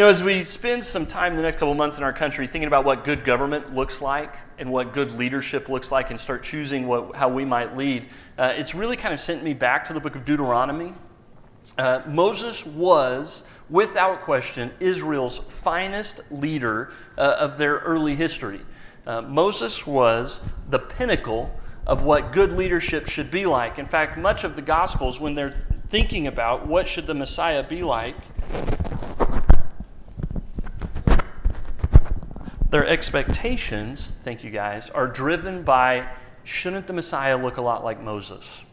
You know, as we spend some time the next couple months in our country thinking about what good government looks like and what good leadership looks like and start choosing what, how we might lead, uh, it's really kind of sent me back to the book of Deuteronomy. Uh, Moses was, without question, Israel's finest leader uh, of their early history. Uh, Moses was the pinnacle of what good leadership should be like. In fact, much of the Gospels, when they're thinking about what should the Messiah be like, their expectations, thank you guys, are driven by shouldn't the Messiah look a lot like Moses?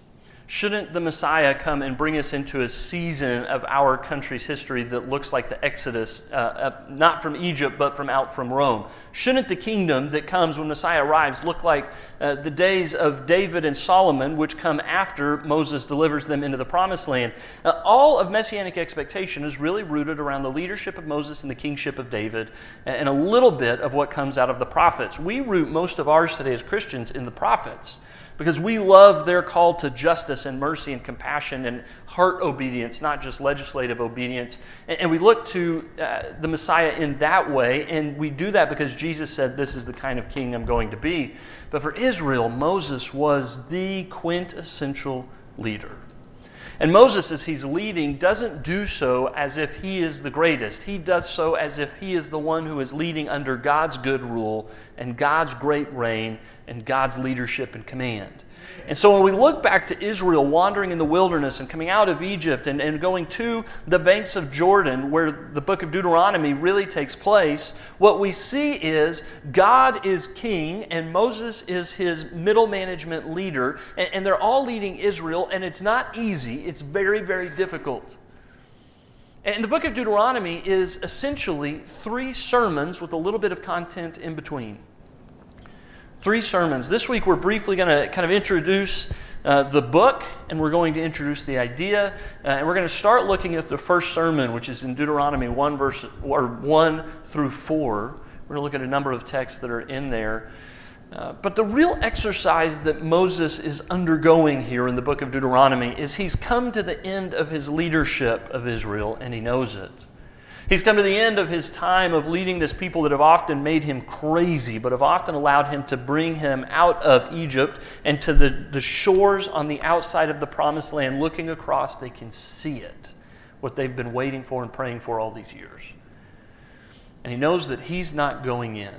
Shouldn't the Messiah come and bring us into a season of our country's history that looks like the Exodus, uh, uh, not from Egypt, but from out from Rome? Shouldn't the kingdom that comes when Messiah arrives look like uh, the days of David and Solomon, which come after Moses delivers them into the promised land? Uh, all of messianic expectation is really rooted around the leadership of Moses and the kingship of David, and a little bit of what comes out of the prophets. We root most of ours today as Christians in the prophets because we love their call to justice and mercy and compassion and heart obedience, not just legislative obedience. And, and we look to uh, the Messiah in that way, and we do that because Jesus said, This is the kind of king I'm going to be. But for Israel, Moses was the quintessential leader. And Moses, as he's leading, doesn't do so as if he is the greatest. He does so as if he is the one who is leading under God's good rule and God's great reign and God's leadership and command. And so when we look back to Israel wandering in the wilderness and coming out of Egypt and, and going to the banks of Jordan, where the book of Deuteronomy really takes place, what we see is God is king and Moses is his middle management leader, and, and they're all leading Israel, and it's not easy, it's very, very difficult. And the book of Deuteronomy is essentially three sermons with a little bit of content in between three sermons. This week, we're briefly going to kind of introduce uh, the book, and we're going to introduce the idea, uh, and we're going to start looking at the first sermon, which is in Deuteronomy 1, verse, or 1 through 4. We're going to look at a number of texts that are in there. Uh, but the real exercise that Moses is undergoing here in the book of Deuteronomy is he's come to the end of his leadership of Israel, and he knows it. He's come to the end of his time of leading this people that have often made him crazy, but have often allowed him to bring him out of Egypt and to the, the shores on the outside of the promised land. Looking across, they can see it, what they've been waiting for and praying for all these years. And he knows that he's not going in.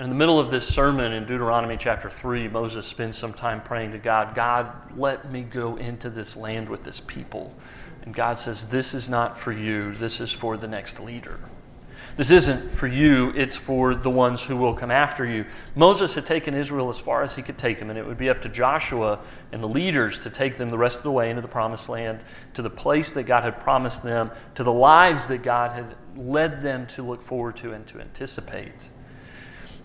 In the middle of this sermon in Deuteronomy chapter 3, Moses spends some time praying to God God, let me go into this land with this people. And God says, This is not for you, this is for the next leader. This isn't for you, it's for the ones who will come after you. Moses had taken Israel as far as he could take them, and it would be up to Joshua and the leaders to take them the rest of the way into the promised land, to the place that God had promised them, to the lives that God had led them to look forward to and to anticipate.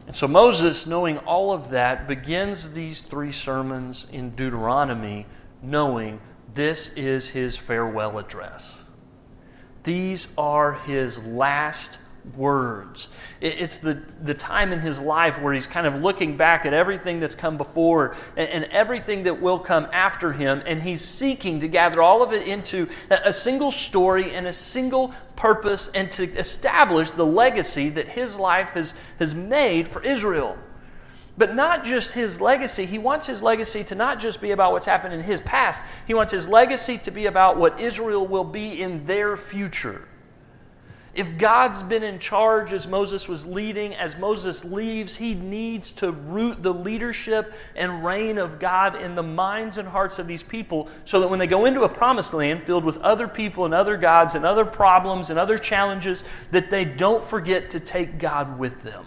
And so Moses, knowing all of that, begins these three sermons in Deuteronomy, knowing this is his farewell address. These are his last words. It's the, the time in his life where he's kind of looking back at everything that's come before and, and, everything that will come after him, and he's seeking to gather all of it into a single story and a single purpose and to establish the legacy that his life has, has made for Israel. But not just his legacy. He wants his legacy to not just be about what's happened in his past, he wants his legacy to be about what Israel will be in their future. If God's been in charge as Moses was leading, as Moses leaves, he needs to root the leadership and reign of God in the minds and hearts of these people so that when they go into a promised land filled with other people and other gods and other problems and other challenges, that they don't forget to take God with them.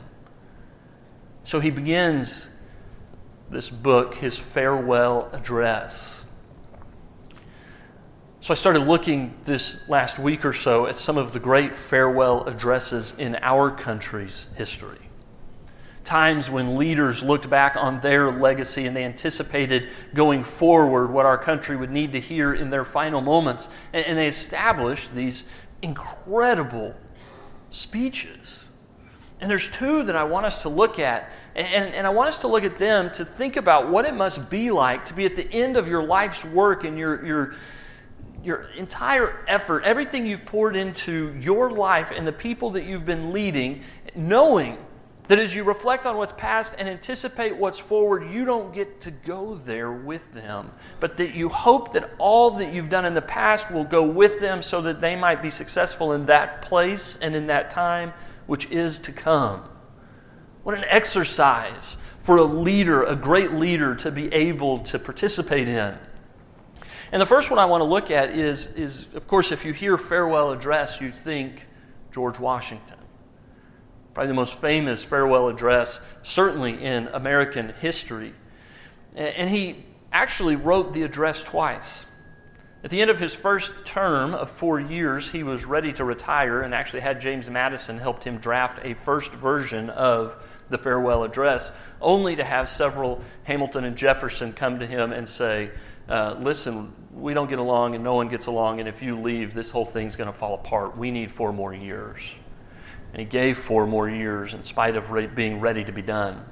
So he begins this book, his farewell address. So I started looking this last week or so at some of the great farewell addresses in our country's history. Times when leaders looked back on their legacy and they anticipated going forward what our country would need to hear in their final moments. And they established these incredible speeches and there's two that I want us to look at. And, and I want us to look at them to think about what it must be like to be at the end of your life's work and your, your, your entire effort, everything you've poured into your life and the people that you've been leading, knowing that as you reflect on what's past and anticipate what's forward, you don't get to go there with them, but that you hope that all that you've done in the past will go with them so that they might be successful in that place and in that time which is to come. What an exercise for a leader, a great leader, to be able to participate in. And the first one I want to look at is, is of course, if you hear farewell address, you think George Washington probably the most famous farewell address, certainly in American history. And he actually wrote the address twice. At the end of his first term of four years, he was ready to retire and actually had James Madison helped him draft a first version of the farewell address, only to have several Hamilton and Jefferson come to him and say, uh, Listen, we don't get along and no one gets along, and if you leave, this whole thing's going to fall apart. We need four more years. And he gave four more years in spite of re- being ready to be done.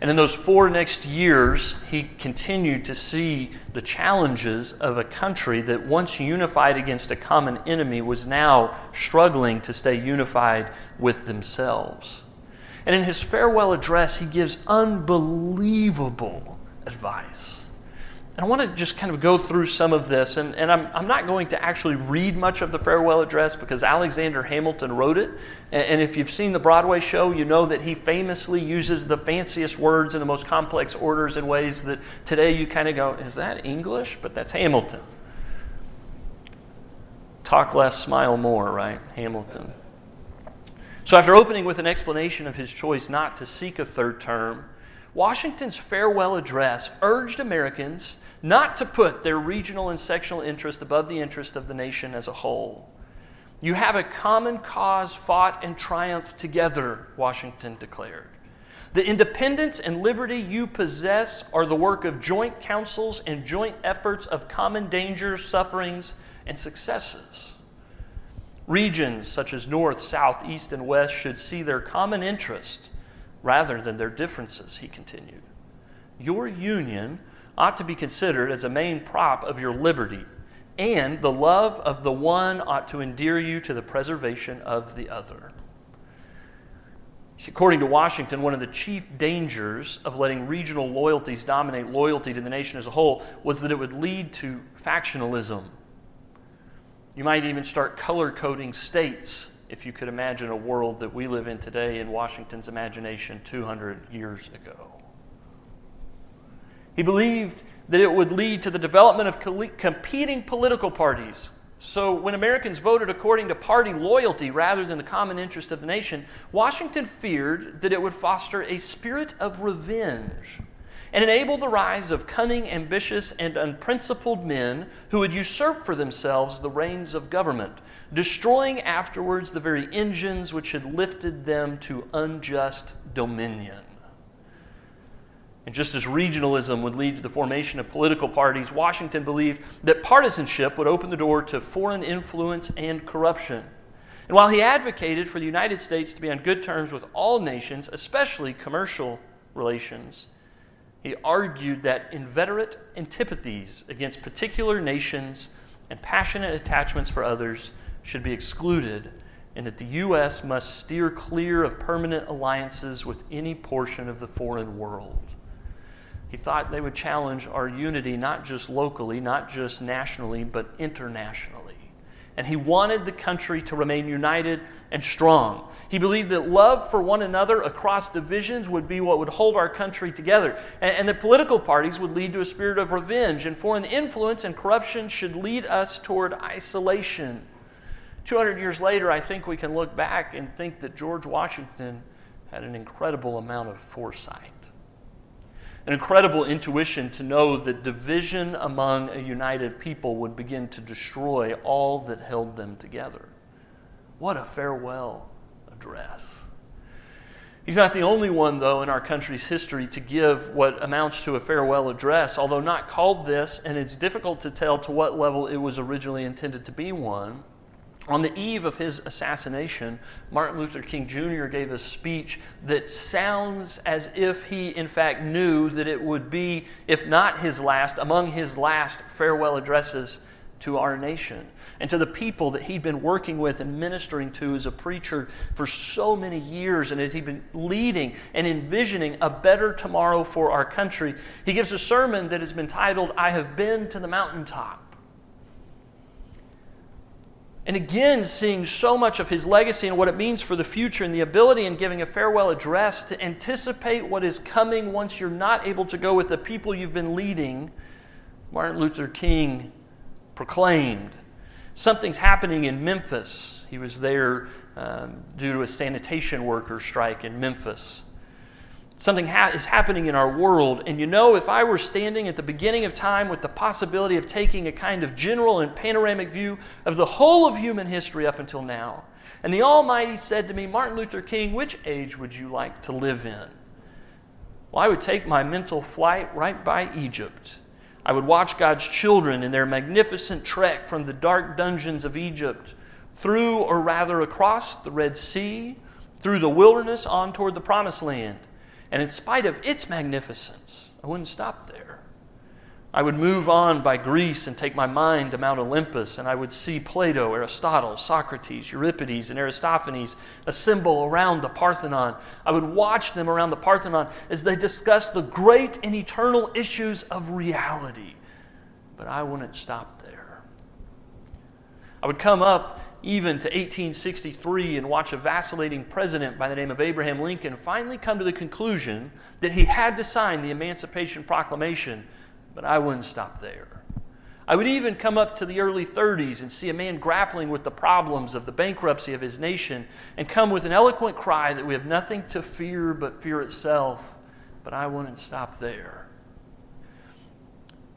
And in those four next years, he continued to see the challenges of a country that once unified against a common enemy was now struggling to stay unified with themselves. And in his farewell address, he gives unbelievable advice. And I want to just kind of go through some of this. And, and I'm, I'm not going to actually read much of the farewell address because Alexander Hamilton wrote it. And, and if you've seen the Broadway show, you know that he famously uses the fanciest words in the most complex orders in ways that today you kind of go, is that English? But that's Hamilton. Talk less, smile more, right? Hamilton. So after opening with an explanation of his choice not to seek a third term, Washington's farewell address urged Americans not to put their regional and sectional interest above the interest of the nation as a whole. You have a common cause fought and triumphed together, Washington declared. The independence and liberty you possess are the work of joint councils and joint efforts of common dangers, sufferings, and successes. Regions such as North, South, East, and West should see their common interest rather than their differences, he continued. Your union ought to be considered as a main prop of your liberty, and the love of the one ought to endear you to the preservation of the other. According to Washington, one of the chief dangers of letting regional loyalties dominate loyalty to the nation as a whole was that it would lead to factionalism. You might even start color coding states if you could imagine a world that we live in today in Washington's imagination 200 years ago. He believed that it would lead to the development of competing political parties. So, when Americans voted according to party loyalty rather than the common interest of the nation, Washington feared that it would foster a spirit of revenge and enable the rise of cunning, ambitious, and unprincipled men who would usurp for themselves the reins of government, destroying afterwards the very engines which had lifted them to unjust dominion. And just as regionalism would lead to the formation of political parties, Washington believed that partisanship would open the door to foreign influence and corruption. And while he advocated for the United States to be on good terms with all nations, especially commercial relations, he argued that inveterate antipathies against particular nations and passionate attachments for others should be excluded, and that the U.S. must steer clear of permanent alliances with any portion of the foreign world. He thought they would challenge our unity not just locally, not just nationally, but internationally and he wanted the country to remain united and strong. He believed that love for one another across divisions would be what would hold our country together, and, and that political parties would lead to a spirit of revenge, and foreign influence and corruption should lead us toward isolation. 200 years later, I think we can look back and think that George Washington had an incredible amount of foresight an incredible intuition to know that division among a united people would begin to destroy all that held them together. What a farewell address. He's not the only one, though, in our country's history to give what amounts to a farewell address, although not called this, and it's difficult to tell to what level it was originally intended to be one. On the eve of his assassination, Martin Luther King Jr. gave a speech that sounds as if he, in fact, knew that it would be, if not his last, among his last farewell addresses to our nation and to the people that he'd been working with and ministering to as a preacher for so many years and that he'd been leading and envisioning a better tomorrow for our country. He gives a sermon that has been titled, I Have Been to the Mountaintop. And again, seeing so much of his legacy and what it means for the future, and the ability in giving a farewell address to anticipate what is coming once you're not able to go with the people you've been leading, Martin Luther King proclaimed. Something's happening in Memphis. He was there um, due to a sanitation worker strike in Memphis. Something ha- is happening in our world. And you know, if I were standing at the beginning of time with the possibility of taking a kind of general and panoramic view of the whole of human history up until now, and the Almighty said to me, Martin Luther King, which age would you like to live in? Well, I would take my mental flight right by Egypt I would watch God's children in their magnificent trek from the dark dungeons of Egypt through, or rather across, the Red Sea, through the wilderness on toward the Promised Land. And in spite of its magnificence, I wouldn't stop there. I would move on by Greece and take my mind to Mount Olympus, and I would see Plato, Aristotle, Socrates, Euripides, and Aristophanes assemble around the Parthenon. I would watch them around the Parthenon as they discussed the great and eternal issues of reality. But I wouldn't stop there. I would come up even to 1863 and watch a vacillating president by the name of Abraham Lincoln finally come to the conclusion that he had to sign the Emancipation Proclamation but I wouldn't stop there. I would even come up to the early 30s and see a man grappling with the problems of the bankruptcy of his nation and come with an eloquent cry that we have nothing to fear but fear itself. But I wouldn't stop there.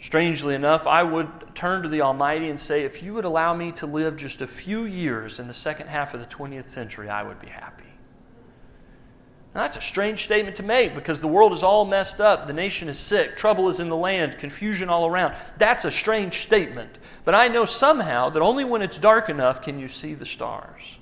Strangely enough, I would turn to the Almighty and say, if you would allow me to live just a few years in the second half of the 20th century, I would be happy. Now, that's a strange statement to make because the world is all messed up. The nation is sick. Trouble is in the land. Confusion all around. That's a strange statement. But I know somehow that only when it's dark enough can you see the stars.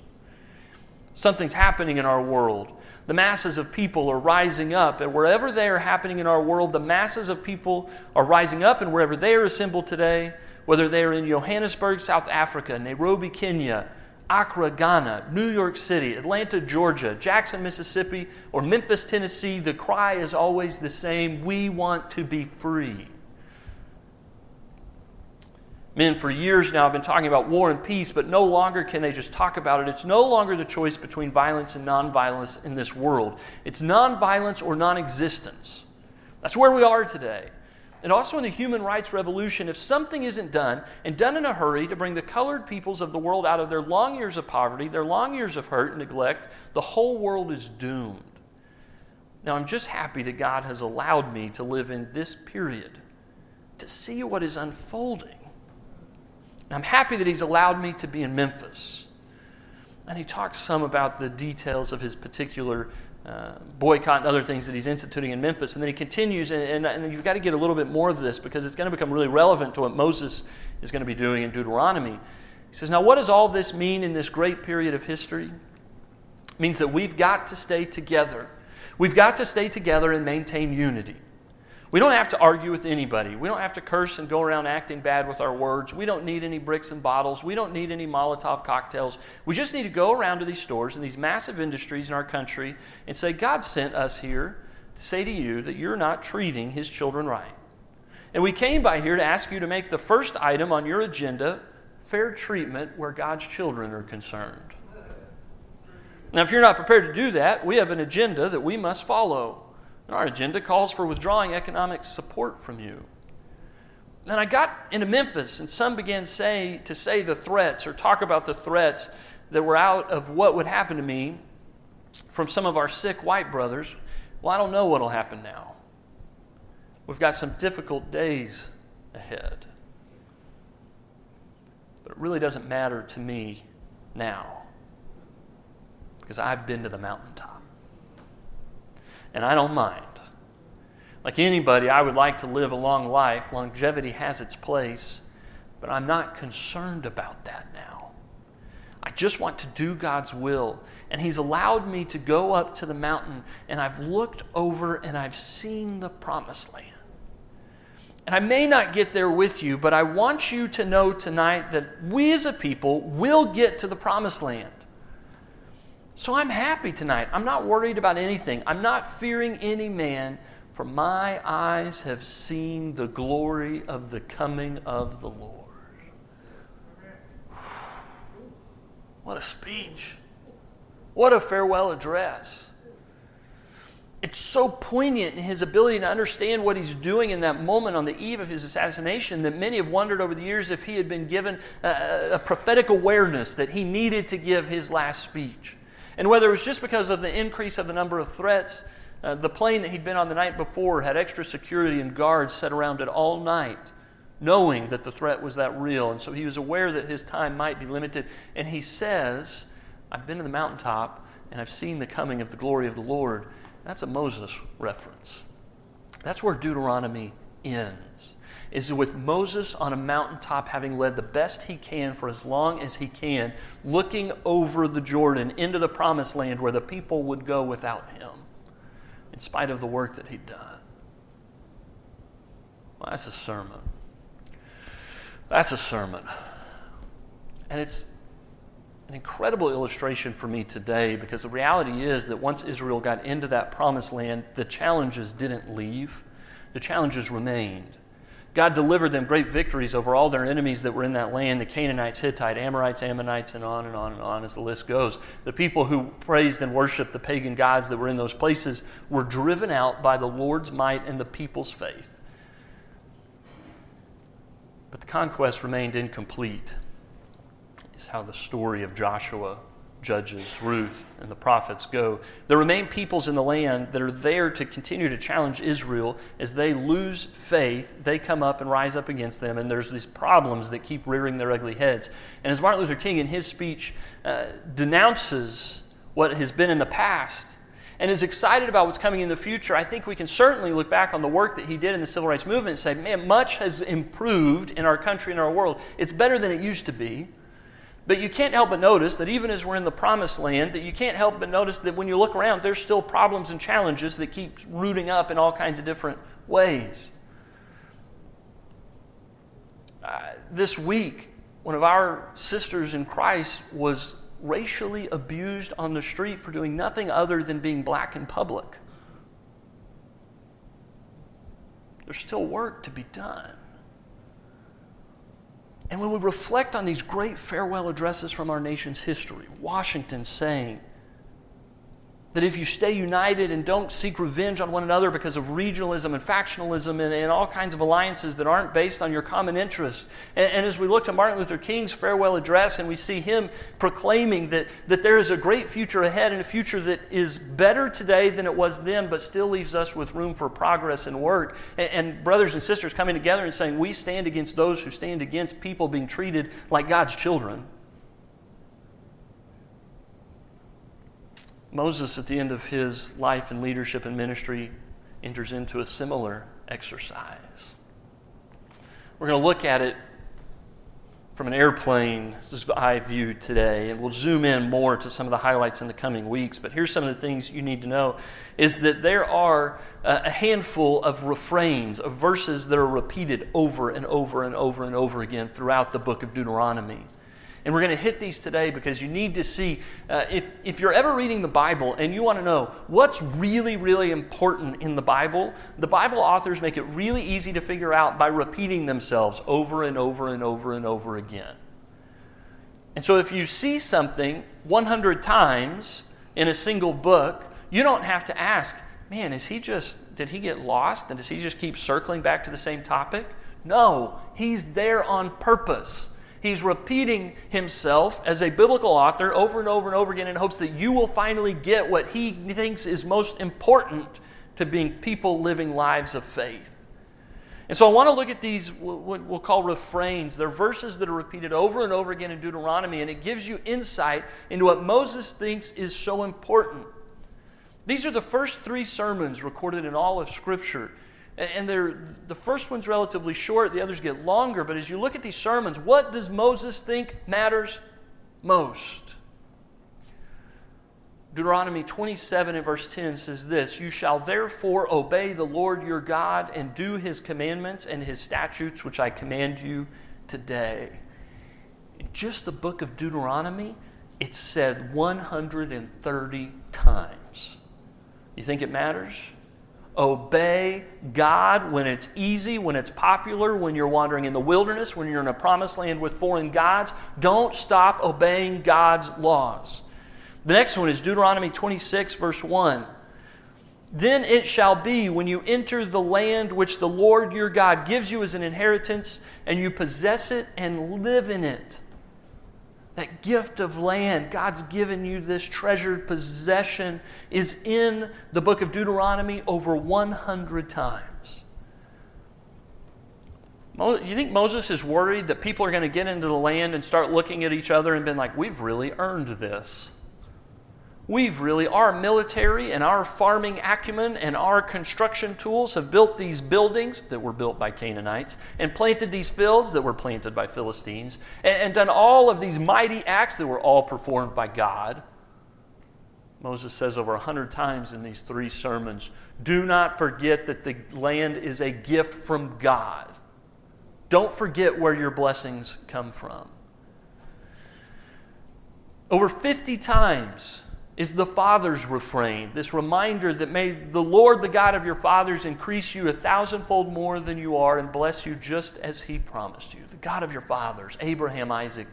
Something's happening in our world. The masses of people are rising up, and wherever they are happening in our world, the masses of people are rising up, and wherever they are assembled today, whether they are in Johannesburg, South Africa, Nairobi, Kenya, Accra, Ghana, New York City, Atlanta, Georgia, Jackson, Mississippi, or Memphis, Tennessee, the cry is always the same. We want to be free. Men, for years now, have been talking about war and peace, but no longer can they just talk about it. It's no longer the choice between violence and nonviolence in this world. It's nonviolence or non existence. That's where we are today. And also in the human rights revolution, if something isn't done, and done in a hurry to bring the colored peoples of the world out of their long years of poverty, their long years of hurt and neglect, the whole world is doomed. Now, I'm just happy that God has allowed me to live in this period to see what is unfolding. And I'm happy that He's allowed me to be in Memphis. And He talks some about the details of His particular uh, boycott and other things that he's instituting in Memphis. And then he continues, and, and, and, you've got to get a little bit more of this because it's going to become really relevant to what Moses is going to be doing in Deuteronomy. He says, Now, what does all this mean in this great period of history? It means that we've got to stay together. We've got to stay together and maintain unity. We don't have to argue with anybody. We don't have to curse and go around acting bad with our words. We don't need any bricks and bottles. We don't need any Molotov cocktails. We just need to go around to these stores and these massive industries in our country and say, God sent us here to say to you that you're not treating his children right. And we came by here to ask you to make the first item on your agenda fair treatment where God's children are concerned. Now, if you're not prepared to do that, we have an agenda that we must follow. Our agenda calls for withdrawing economic support from you. Then I got into Memphis, and some began say, to say the threats or talk about the threats that were out of what would happen to me from some of our sick white brothers. Well, I don't know what will happen now. We've got some difficult days ahead. But it really doesn't matter to me now because I've been to the mountaintop and I don't mind. Like anybody, I would like to live a long life. Longevity has its place, but I'm not concerned about that now. I just want to do God's will. And He's allowed me to go up to the mountain, and I've looked over and I've seen the promised land. And I may not get there with you, but I want you to know tonight that we as a people will get to the promised land. So I'm happy tonight. I'm not worried about anything. I'm not fearing any man, for my eyes have seen the glory of the coming of the Lord. What a speech. What a farewell address. It's so poignant in his ability to understand what he's doing in that moment on the eve of his assassination that many have wondered over the years if he had been given a, a prophetic awareness that he needed to give his last speech. And whether it was just because of the increase of the number of threats, uh, the plane that he'd been on the night before had extra security and guards set around it all night knowing that the threat was that real. And so he was aware that his time might be limited. And he says, I've been to the mountaintop and I've seen the coming of the glory of the Lord. That's a Moses reference. That's where Deuteronomy ends. Is with Moses on a mountaintop, having led the best he can for as long as he can, looking over the Jordan into the promised land where the people would go without him, in spite of the work that he'd done. Well, that's a sermon. That's a sermon. And it's an incredible illustration for me today because the reality is that once Israel got into that promised land, the challenges didn't leave, the challenges remained. God delivered them great victories over all their enemies that were in that land the Canaanites, Hittites, Amorites, Ammonites, and on and on and on as the list goes. The people who praised and worshiped the pagan gods that were in those places were driven out by the Lord's might and the people's faith. But the conquest remained incomplete, is how the story of Joshua, Judges, Ruth, and the prophets go. There remain peoples in the land that are there to continue to challenge Israel. As they lose faith, they come up and rise up against them, and there's these problems that keep rearing their ugly heads. And as Martin Luther King, in his speech, uh, denounces what has been in the past, and is excited about what's coming in the future, I think we can certainly look back on the work that he did in the civil rights movement and say, man, much has improved in our country and our world. It's better than it used to be. But you can't help but notice that even as we're in the promised land, that you can't help but notice that when you look around, there's still problems and challenges that keep rooting up in all kinds of different ways. Uh, this week, one of our sisters in Christ was racially abused on the street for doing nothing other than being black in public. There's still work to be done. And when we reflect on these great farewell addresses from our nation's history, Washington saying, that if you stay united and don't seek revenge on one another because of regionalism and factionalism and, and all kinds of alliances that aren't based on your common interests. And, and, as we look to Martin Luther King's farewell address and we see him proclaiming that, that there is a great future ahead and a future that is better today than it was then, but still leaves us with room for progress and work. And, and brothers and sisters coming together and saying, We stand against those who stand against people being treated like God's children. Moses, at the end of his life and leadership and ministry, enters into a similar exercise. We're going to look at it from an airplane eye view today, and we'll zoom in more to some of the highlights in the coming weeks. But here's some of the things you need to know is that there are uh, a handful of refrains, of verses that are repeated over and over and over and over again throughout the book of Deuteronomy. And we're going to hit these today because you need to see uh, if, if you're ever reading the Bible and you want to know what's really, really important in the Bible, the Bible authors make it really easy to figure out by repeating themselves over and over and over and over again. And so if you see something 100 times in a single book, you don't have to ask, man, is he just, did he get lost? And does he just keep circling back to the same topic? No, he's there on purpose. He's repeating himself as a biblical author over and over and over again in hopes that you will finally get what he thinks is most important to being people living lives of faith. And so I want to look at these, what we'll call refrains. They're verses that are repeated over and over again in Deuteronomy, and it gives you insight into what Moses thinks is so important. These are the first three sermons recorded in all of Scripture and the first one's relatively short, the others get longer. But as you look at these sermons, what does Moses think matters most? Deuteronomy 27 and verse 10 says this You shall therefore obey the Lord your God and do his commandments and his statutes, which I command you today. In just the book of Deuteronomy, it's said 130 times. You think it matters? Obey God when it's easy, when it's popular, when you're wandering in the wilderness, when you're in a promised land with foreign gods. Don't stop obeying God's laws. The next one is Deuteronomy 26, verse 1. Then it shall be when you enter the land which the Lord your God gives you as an inheritance, and you possess it and live in it. That gift of land, God's given you this treasured possession, is in the book of Deuteronomy over 100 times. You think Moses is worried that people are going to get into the land and start looking at each other and be like, we've really earned this? We've really, our military and our farming acumen and our construction tools have built these buildings that were built by Canaanites and planted these fields that were planted by Philistines and, and done all of these mighty acts that were all performed by God. Moses says over a hundred times in these three sermons do not forget that the land is a gift from God. Don't forget where your blessings come from. Over 50 times, is the Father's refrain, this reminder that may the Lord, the God of your fathers, increase you a thousandfold more than you are and bless you just as He promised you. The God of your fathers, Abraham, Isaac,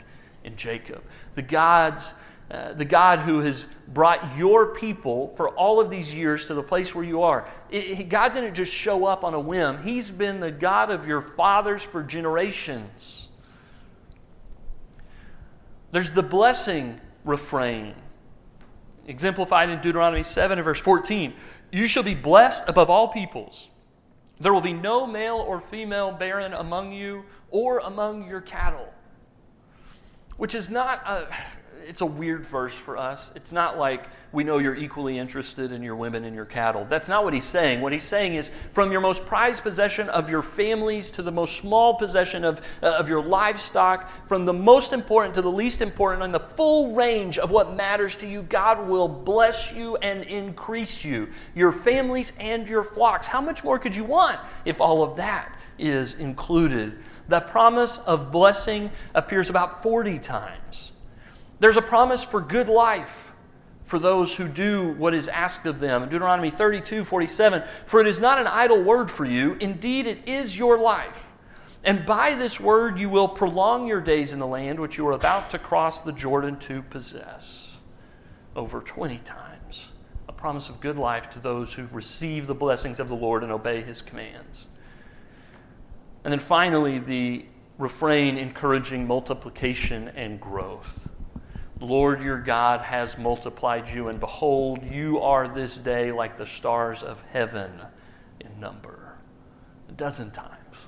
and Jacob. The God's uh, the God who has brought your people for all of these years to the place where you are. It, it, God didn't just show up on a whim, He's been the God of your fathers for generations. There's the blessing refrain exemplified in Deuteronomy 7 and verse 14. You shall be blessed above all peoples. There will be no male or female barren among you or among your cattle. Which is not a, it's a weird verse for us. It's not like we know you're equally interested in your women and your cattle. That's not what he's saying. What he's saying is from your most prized possession of your families to the most small possession of, uh, of your livestock, from the most important to the least important, on the full range of what matters to you, God will bless you and increase you, your families and your flocks. How much more could you want if all of that is included? The promise of blessing appears about 40 times. There's a promise for good life for those who do what is asked of them. In Deuteronomy 32 47, for it is not an idle word for you, indeed, it is your life. And by this word you will prolong your days in the land which you are about to cross the Jordan to possess. Over 20 times. A promise of good life to those who receive the blessings of the Lord and obey his commands. And then finally, the refrain encouraging multiplication and growth. Lord your God has multiplied you, and behold, you are this day like the stars of heaven in number. A dozen times.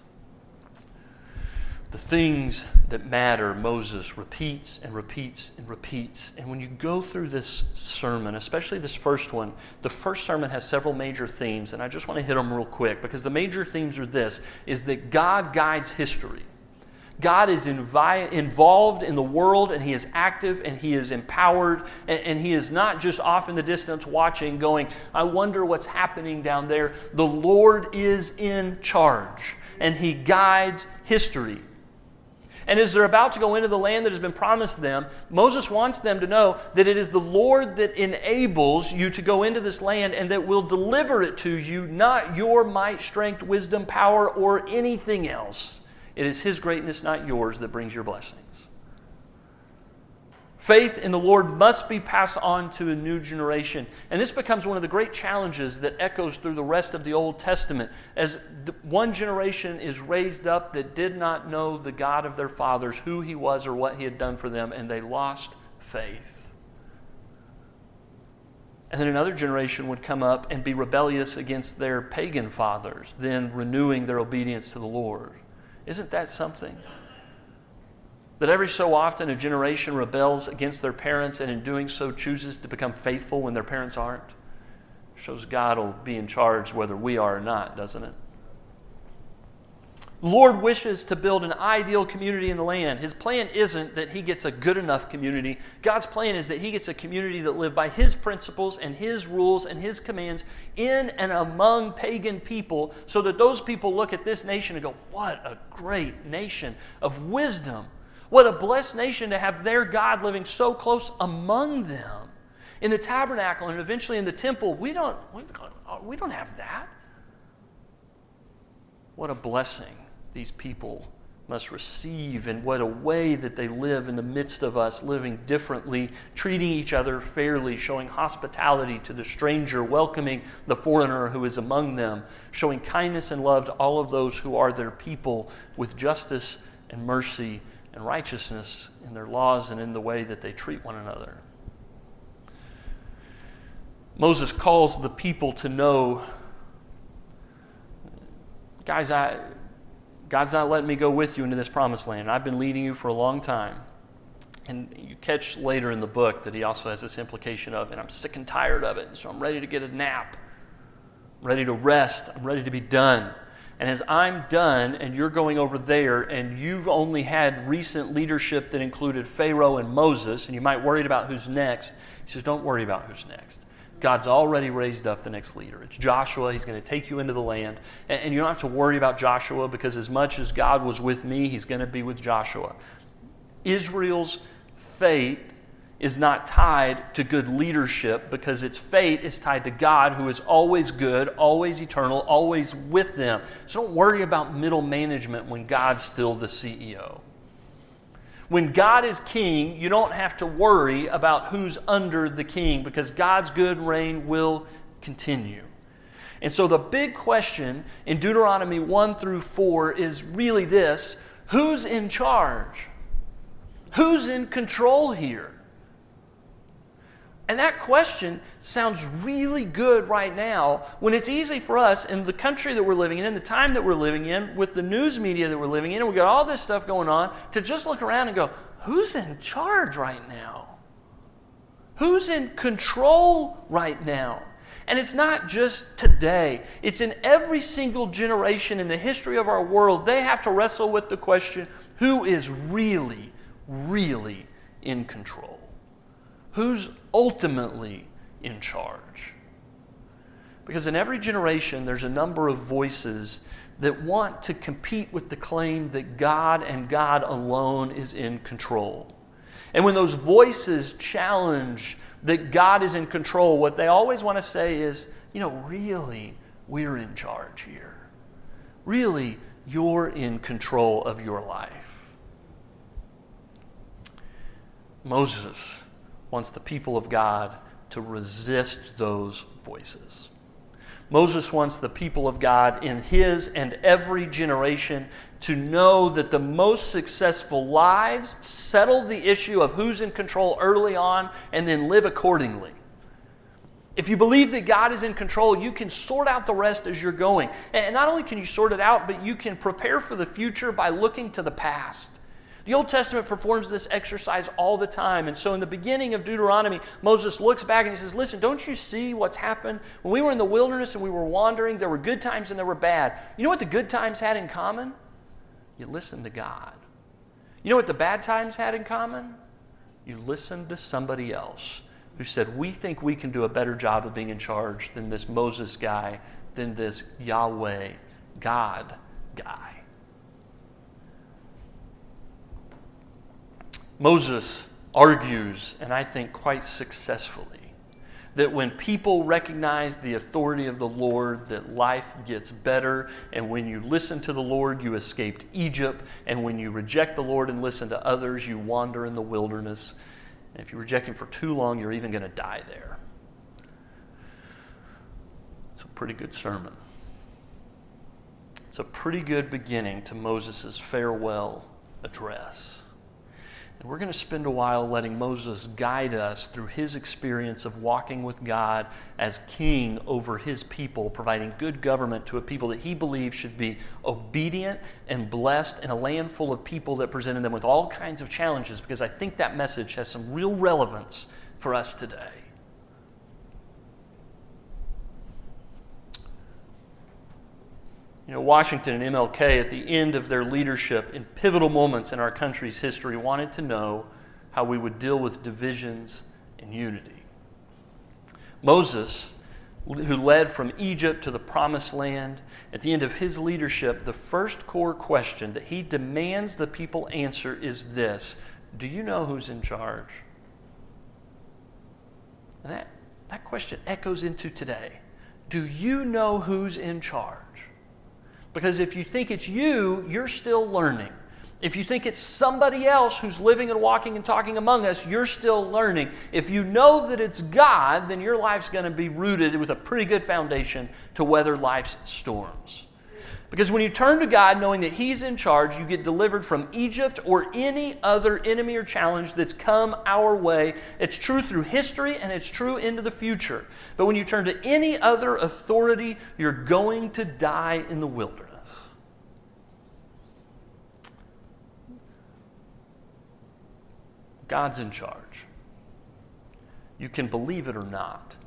The things that matter, Moses repeats and repeats and repeats. And when you go through this sermon, especially this first one, the first sermon has several major themes, and I just want to hit them real quick because the major themes are this is that God guides history. God is invi- involved in the world and He is active and He is empowered and, and, He is not just off in the distance watching, going, I wonder what's happening down there. The Lord is in charge and He guides history. And as they're about to go into the land that has been promised them, Moses wants them to know that it is the Lord that enables you to go into this land and that will deliver it to you, not your might, strength, wisdom, power, or anything else. It is His greatness, not yours, that brings your blessings. Faith in the Lord must be passed on to a new generation. And this becomes one of the great challenges that echoes through the rest of the Old Testament as one generation is raised up that did not know the God of their fathers, who He was or what He had done for them, and they lost faith. And then another generation would come up and be rebellious against their pagan fathers, then renewing their obedience to the Lord. Isn't that something? That every so often a generation rebels against their parents and in doing so chooses to become faithful when their parents aren't? Shows God will be in charge whether we are or not, doesn't it? Lord wishes to build an ideal community in the land. His plan isn't that he gets a good enough community. God's plan is that he gets a community that live by his principles and his rules and his commands in and among pagan people so that those people look at this nation and go, "What a great nation of wisdom. What a blessed nation to have their God living so close among them." In the tabernacle and eventually in the temple, we don't we don't have that. What a blessing these people must receive, and what a way that they live in the midst of us, living differently, treating each other fairly, showing hospitality to the stranger, welcoming the foreigner who is among them, showing kindness and love to all of those who are their people with justice and mercy and righteousness in their laws and in the way that they treat one another. Moses calls the people to know guys, I, God's not letting me go with you into this promised land. I've been leading you for a long time. And you catch later in the book that he also has this implication of, and I'm sick and tired of it, so I'm ready to get a nap. I'm ready to rest. I'm ready to be done. And as I'm done, and you're going over there, and you've only had recent leadership that included Pharaoh and Moses, and you might worry about who's next, he says, Don't worry about who's next. God's already raised up the next leader. It's Joshua. He's going to take you into the land. And, and you don't have to worry about Joshua because, as much as God was with me, He's going to be with Joshua. Israel's fate is not tied to good leadership because its fate is tied to God, who is always good, always eternal, always with them. So don't worry about middle management when God's still the CEO. When God is king, you don't have to worry about who's under the king because God's good reign will continue. And so the big question in Deuteronomy 1 through 4 is really this who's in charge? Who's in control here? And that question sounds really good right now when it's easy for us in the country that we're living in, in the time that we're living in, with the news media that we're living in, and we've got all this stuff going on, to just look around and go, who's in charge right now? Who's in control right now? And it's not just today, it's in every single generation in the history of our world. They have to wrestle with the question who is really, really in control? Who's ultimately in charge? Because in every generation, there's a number of voices that want to compete with the claim that God and God alone is in control. And when those voices challenge that God is in control, what they always want to say is, you know, really, we're in charge here. Really, you're in control of your life. Moses wants the people of God to resist those voices. Moses wants the people of God in his and every generation to know that the most successful lives settle the issue of who's in control early on and then live accordingly. If you believe that God is in control, you can sort out the rest as you're going. And not only can you sort it out, but you can prepare for the future by looking to the past. The Old Testament performs this exercise all the time. And so in the beginning of Deuteronomy, Moses looks back and he says, Listen, don't you see what's happened? When we were in the wilderness and we were wandering, there were good times and there were bad. You know what the good times had in common? You listened to God. You know what the bad times had in common? You listened to somebody else who said, We think we can do a better job of being in charge than this Moses guy, than this Yahweh, God guy. Moses argues, and I think quite successfully, that when people recognize the authority of the Lord, that life gets better. And when you listen to the Lord, you escaped Egypt. And when you reject the Lord and listen to others, you wander in the wilderness. And if you reject Him for too long, you're even going to die there. It's a pretty good sermon. It's a pretty good beginning to Moses' farewell address. And we're going to spend a while letting Moses guide us through his experience of walking with God as king over his people, providing good government to a people that he believes should be obedient and blessed in a land full of people that presented them with all kinds of challenges, because I think that message has some real relevance for us today. You know, Washington and MLK, at the end of their leadership in pivotal moments in our country's history, wanted to know how we would deal with divisions and unity. Moses, who led from Egypt to the promised land, at the end of his leadership, the first core question that he demands the people answer is this Do you know who's in charge? That, that question echoes into today. Do you know who's in charge? Because if you think it's you, you're still learning. If you think it's somebody else who's living and walking and talking among us, you're still learning. If you know that it's God, then your life's going to be rooted with a pretty good foundation to weather life's storms. Because when you turn to God knowing that He's in charge, you get delivered from Egypt or any other enemy or challenge that's come our way. It's true through history and it's true into the future. But when you turn to any other authority, you're going to die in the wilderness. God's in charge. You can believe it or not.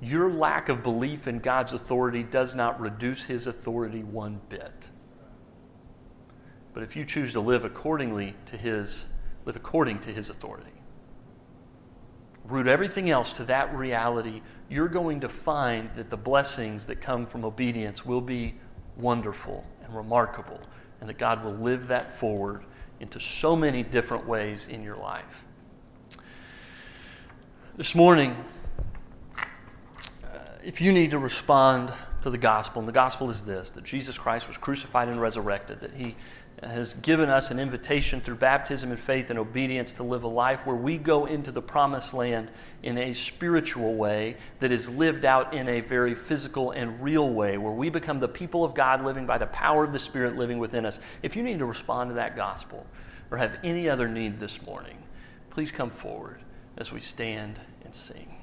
Your lack of belief in God's authority does not reduce his authority one bit. But if you choose to live accordingly to his live according to his authority, root everything else to that reality, you're going to find that the blessings that come from obedience will be wonderful and remarkable, and that God will live that forward into so many different ways in your life. This morning, uh, if you need to respond to the gospel, and the gospel is this that Jesus Christ was crucified and resurrected, that he has given us an invitation through baptism and faith and obedience to live a life where we go into the promised land in a spiritual way that is lived out in a very physical and real way, where we become the people of God living by the power of the Spirit living within us. If you need to respond to that gospel or have any other need this morning, please come forward as we stand and sing.